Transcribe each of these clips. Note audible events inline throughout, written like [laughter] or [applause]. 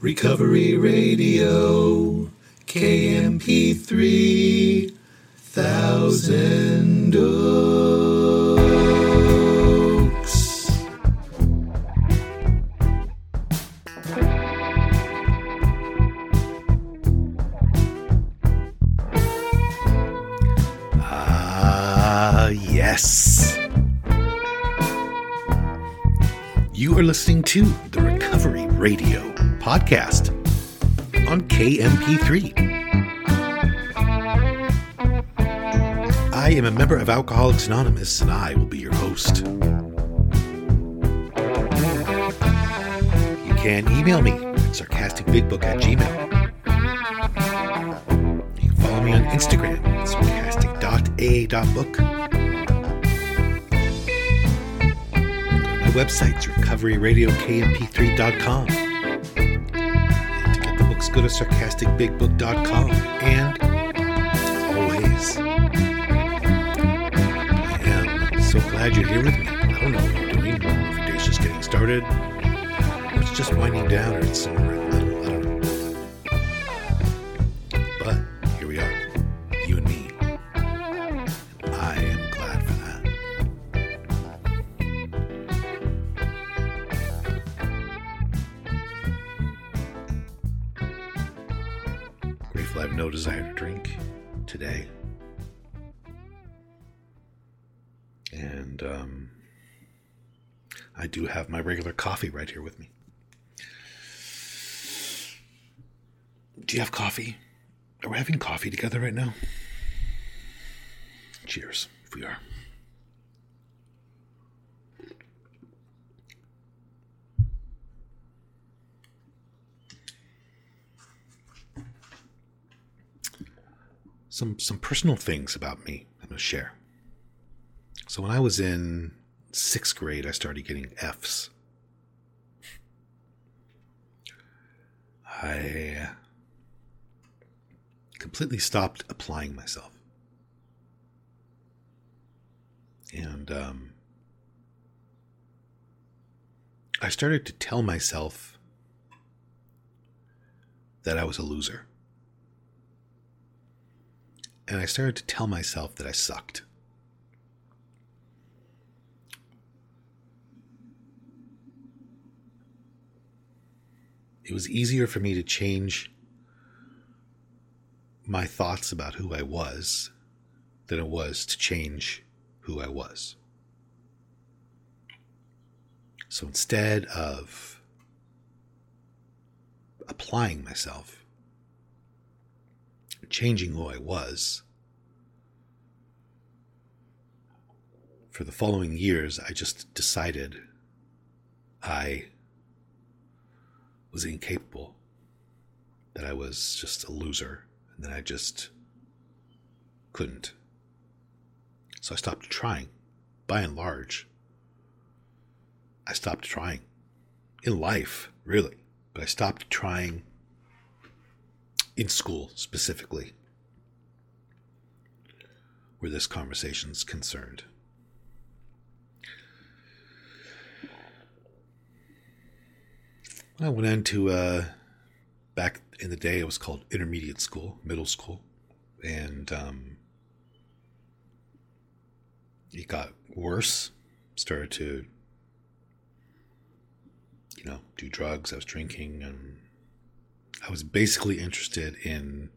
Recovery Radio, KMP3, Thousand Oaks. Ah, yes. You are listening to the Recovery Radio podcast on KMP3. I am a member of Alcoholics Anonymous and I will be your host. You can email me at sarcasticbigbook at gmail. You can follow me on Instagram at sarcastic.a.book. My website's recoveryradiokmp3.com. books, go to sarcasticbigbook.com. And oh, as always, I am so glad you're here with me. I don't know what you're doing, if your day's just getting started, or it's just winding down, or it's somewhere I do have my regular coffee right here with me. Do you have coffee? Are we having coffee together right now? Cheers, if we are. Some some personal things about me I'm to share. So when I was in sixth grade, I started getting Fs. I completely stopped applying myself. And um, I started to tell myself that I was a loser. And I started to tell myself that I sucked. It was easier for me to change my thoughts about who I was than it was to change who I was. So instead of applying myself, changing who I was, for the following years, I just decided I was incapable, that I was just a loser, and that I just couldn't. So I stopped trying. By and large, I stopped trying. In life, really. But I stopped trying in school specifically, where this conversation's concerned. I went into uh, back in the day. It was called intermediate school, middle school, and um, it got worse. Started to, you know, do drugs. I was drinking, and I was basically interested in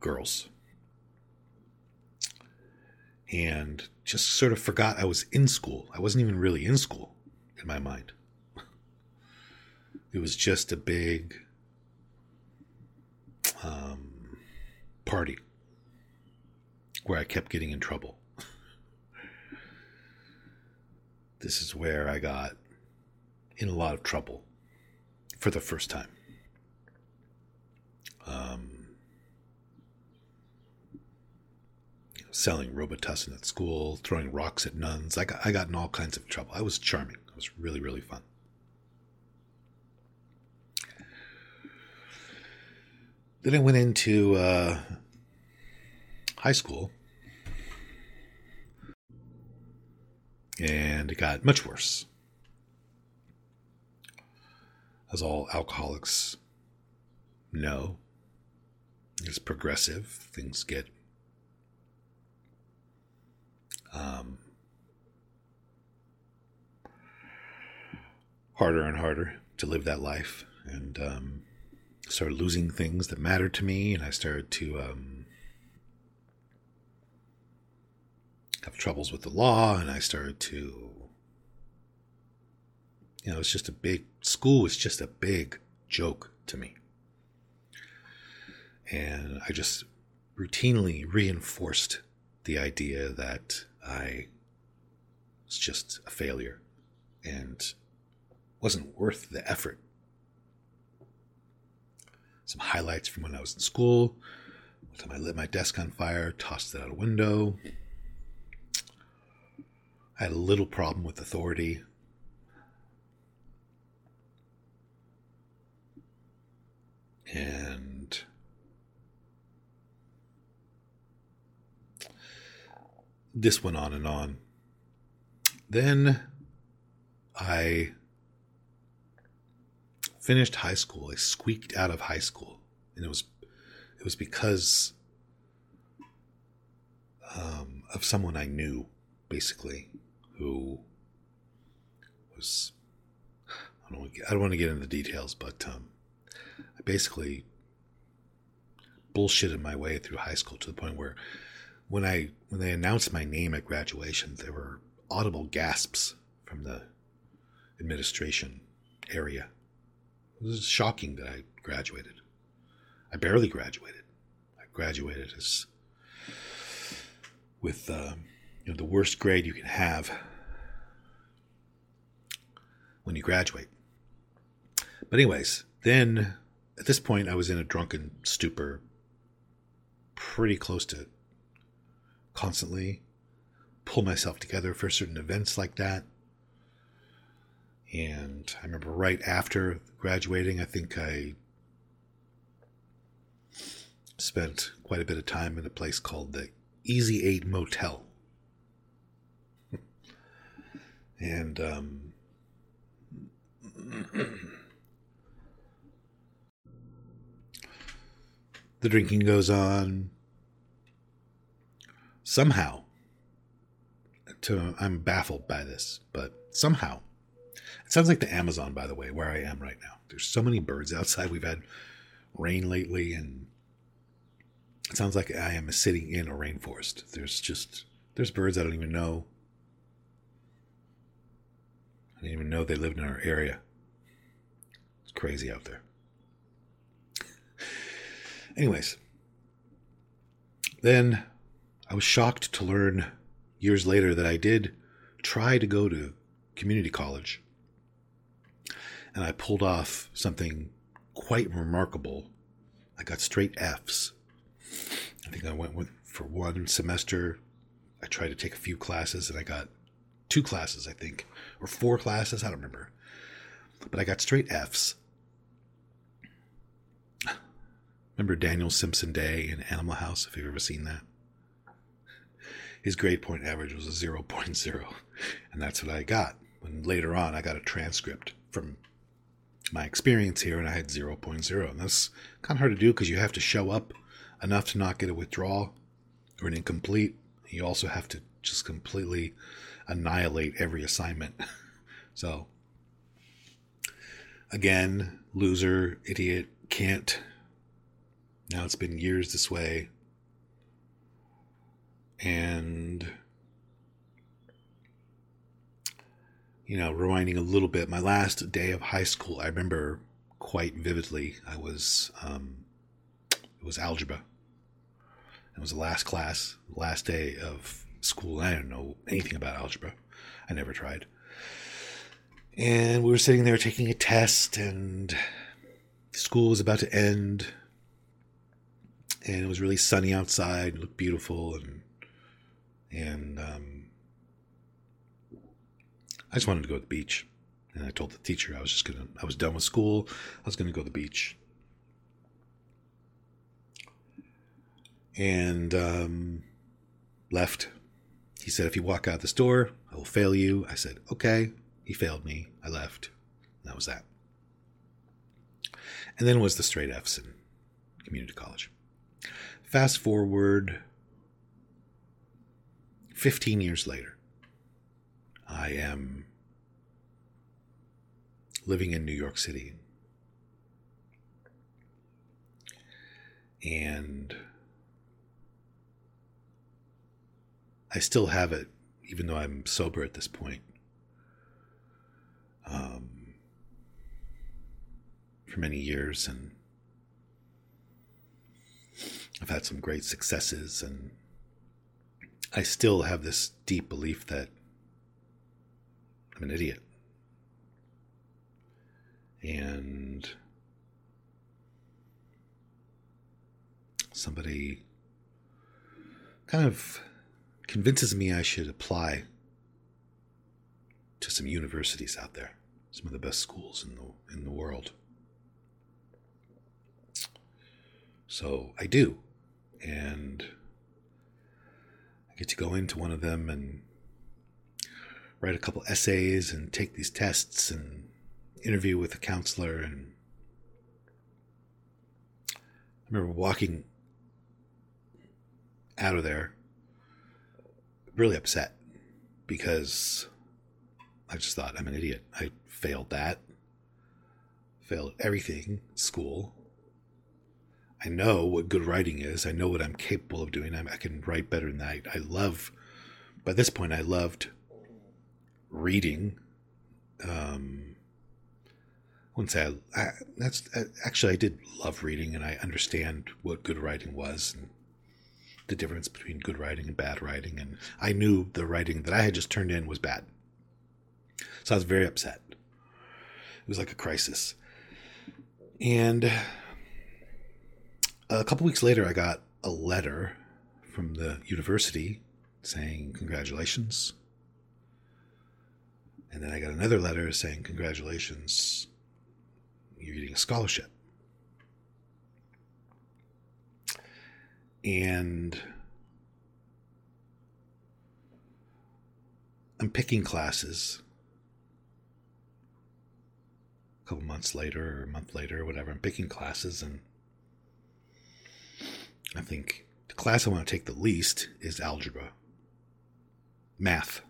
girls, and just sort of forgot I was in school. I wasn't even really in school in my mind. It was just a big um, party where I kept getting in trouble. [laughs] this is where I got in a lot of trouble for the first time. Um, selling Robitussin at school, throwing rocks at nuns. I got, I got in all kinds of trouble. I was charming. It was really, really fun. Then I went into uh, high school, and it got much worse. As all alcoholics know, It's progressive. Things get um, harder and harder to live that life, and um, started losing things that mattered to me, and I started to um, have troubles with the law, and I started to, you know, it's just a big school was just a big joke to me. And I just routinely reinforced the idea that I was just a failure and wasn't worth the effort. Some highlights from when I was in school. One time I lit my desk on fire, tossed it out a window. I had a little problem with authority. And this went on and on. Then I finished high school. I squeaked out of high school, and it was it was because um, of someone I knew, basically, who was I don't want to get, I don't want to get into the details, but um, I basically bullshitted my way through high school to the point where when I when they announced my name at graduation, there were audible gasps from the administration area. It was shocking that I graduated. I barely graduated. I graduated as with um, you know the worst grade you can have when you graduate. But anyways, then at this point I was in a drunken stupor pretty close to constantly pull myself together for certain events like that. And I remember right after graduating, I think I spent quite a bit of time in a place called the Easy Eight Motel. and um, the drinking goes on. Somehow, to, I'm baffled by this, but somehow, it sounds like the Amazon, by the way, where I am right now. There's so many birds outside. We've had rain lately, and it sounds like I am sitting in a rainforest. There's just there's birds I don't even know. I didn't even know they lived in our area. It's crazy out there. Anyways, then I was shocked to learn years later that I did try to go to community college. And I pulled off something quite remarkable. I got straight F's. I think I went with, for one semester. I tried to take a few classes and I got two classes, I think, or four classes. I don't remember. But I got straight F's. Remember Daniel Simpson Day in Animal House, if you've ever seen that? His grade point average was a 0.0, and that's what I got. When later on I got a transcript from my experience here, and I had 0.0. And that's kind of hard to do because you have to show up enough to not get a withdrawal or an incomplete. You also have to just completely annihilate every assignment. [laughs] so, again, loser, idiot, can't. Now it's been years this way. And, you know, rewinding a little bit, my last day of high school, I remember quite vividly. I was, um, it was algebra. It was the last class, last day of school. I don't know anything about algebra. I never tried. And we were sitting there taking a test, and school was about to end. And it was really sunny outside, it looked beautiful, and and um, I just wanted to go to the beach. And I told the teacher I was just gonna, I was done with school. I was gonna go to the beach. And um, left. He said, if you walk out this door, I will fail you. I said, okay. He failed me. I left. And that was that. and then was the straight F's in community college. Fast forward 15 years later, I am living in New York City. And I still have it, even though I'm sober at this point. Um, for many years, and I've had some great successes, and I still have this deep belief that I'm an idiot. And somebody kind of convinces me I should apply to some universities out there, some of the best schools in the in the world. So I do, and I get to go into one of them and write a couple essays and take these tests and interview with a counselor and I remember walking out of there really upset because I just thought I'm an idiot. I failed that. Failed everything, school. I know what good writing is. I know what I'm capable of doing. I, can write better than that. I love, by this point, I loved reading. Um, Wouldn't I, I that's I, actually I did love reading, and I understand what good writing was and the difference between good writing and bad writing. And I knew the writing that I had just turned in was bad, so I was very upset. It was like a crisis, and a couple weeks later, I got a letter from the university saying congratulations and then I got another letter saying, Congratulations, you're getting a scholarship. And I'm picking classes a couple months later or a month later or whatever. I'm picking classes, and I think the class I want to take the least is algebra, math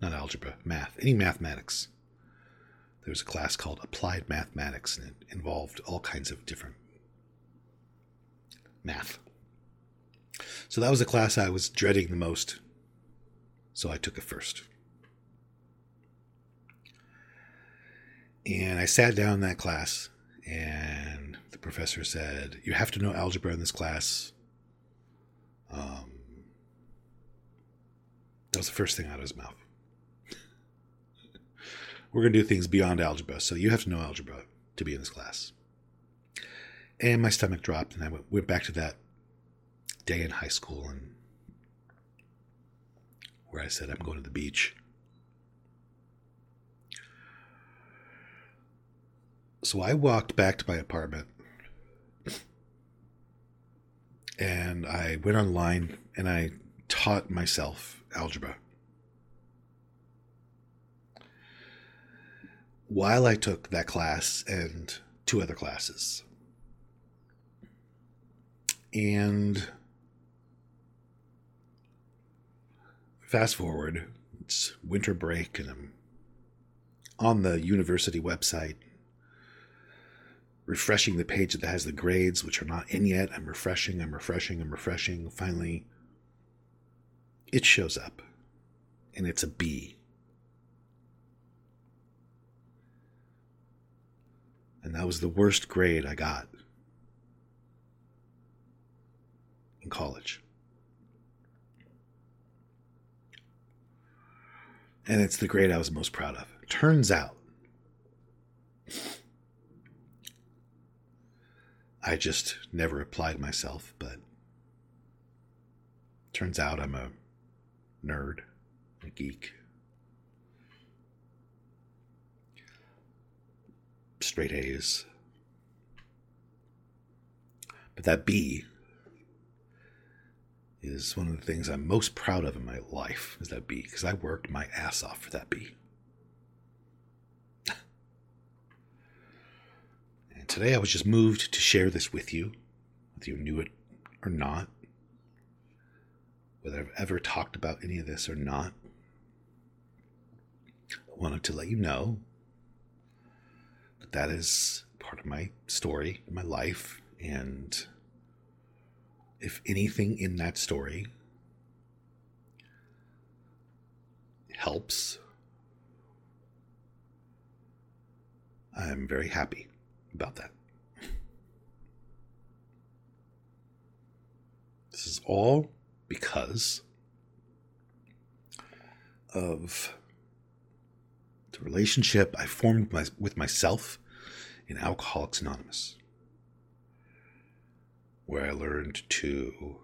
not algebra, math, any mathematics. There was a class called Applied Mathematics, and it involved all kinds of different math. So that was the class I was dreading the most. So I took it first. And I sat down in that class, and the professor said, You have to know algebra in this class. Um, that was the first thing out of his mouth we're going to do things beyond algebra. So you have to know algebra to be in this class. And my stomach dropped, and I went, went back to that day in high school and where I said, I'm going to the beach. So I walked back to my apartment and I went online and I taught myself algebra. While I took that class and two other classes. And fast forward, it's winter break, and I'm on the university website refreshing the page that has the grades, which are not in yet. I'm refreshing, I'm refreshing, I'm refreshing. Finally, it shows up, and it's a B. And that was the worst grade I got in college. And it's the grade I was most proud of. Turns out, I just never applied myself, but turns out I'm a nerd, a geek. Straight A's. But that B is one of the things I'm most proud of in my life is that B because I worked my ass off for that B. [laughs] and today I was just moved to share this with you, whether you knew it or not, whether I've ever talked about any of this or not. I wanted to let you know that that is part of my story, my life, and if anything in that story helps, I'm very happy about that. This is all because of the relationship I formed my, with myself in Alcoholics Anonymous, where I learned to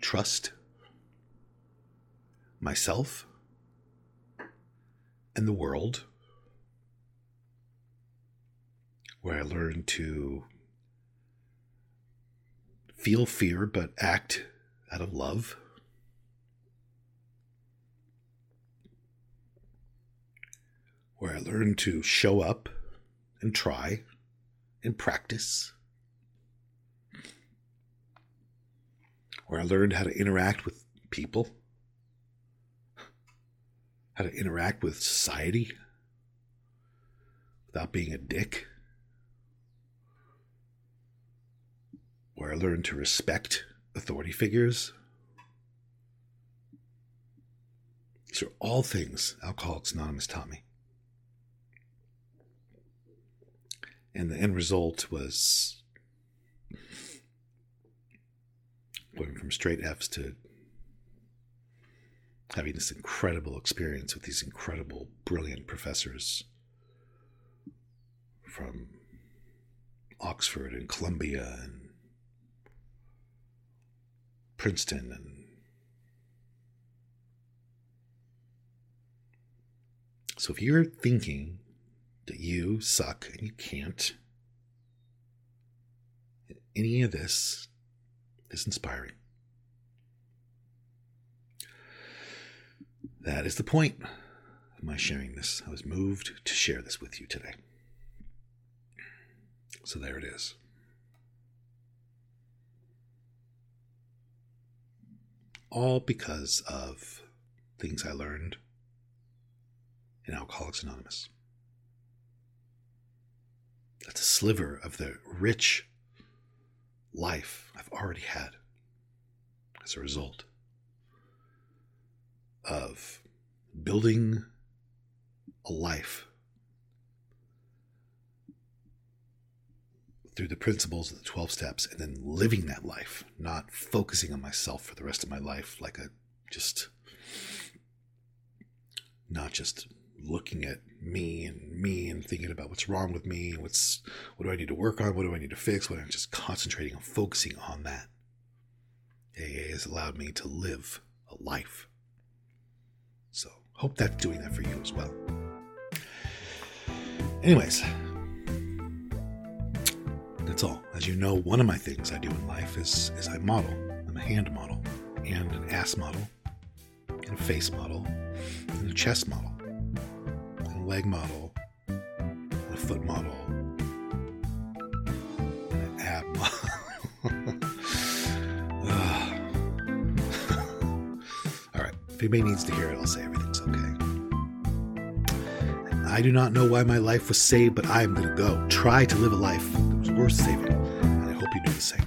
trust myself and the world, where I learned to feel fear but act out of love. Where I learned to show up and try and practice. Where I learned how to interact with people, how to interact with society without being a dick. where I learned to respect authority figures. These are all things Alcoholics Anonymous taught me. And the end result was going from straight F's to having this incredible experience with these incredible, brilliant professors from Oxford and Columbia and Princeton and so if you're thinking that you suck and you can't. Any of this is inspiring. That is the point of my sharing this. I was moved to share this with you today. So there it is. All because of things I learned in Alcoholics Anonymous. That's a sliver of the rich life I've already had as a result of building a life through the principles of the 12 steps and then living that life, not focusing on myself for the rest of my life like a just not just looking at me and me and thinking about what's wrong with me what's what do I need to work on, what do I need to fix, what I'm just concentrating and focusing on that. AA has allowed me to live a life. So hope that's doing that for you as well. Anyways, that's all. As you know, one of my things I do in life is, is I model. I'm a hand model, and an ass model, and a face model, and a chest model, leg model, a foot model, and an ab model. [laughs] all right. If anybody needs to hear it, I'll say everything's okay. I do not know why my life was saved, but I am going to go try to live a life that was worth saving. And I hope you do the same.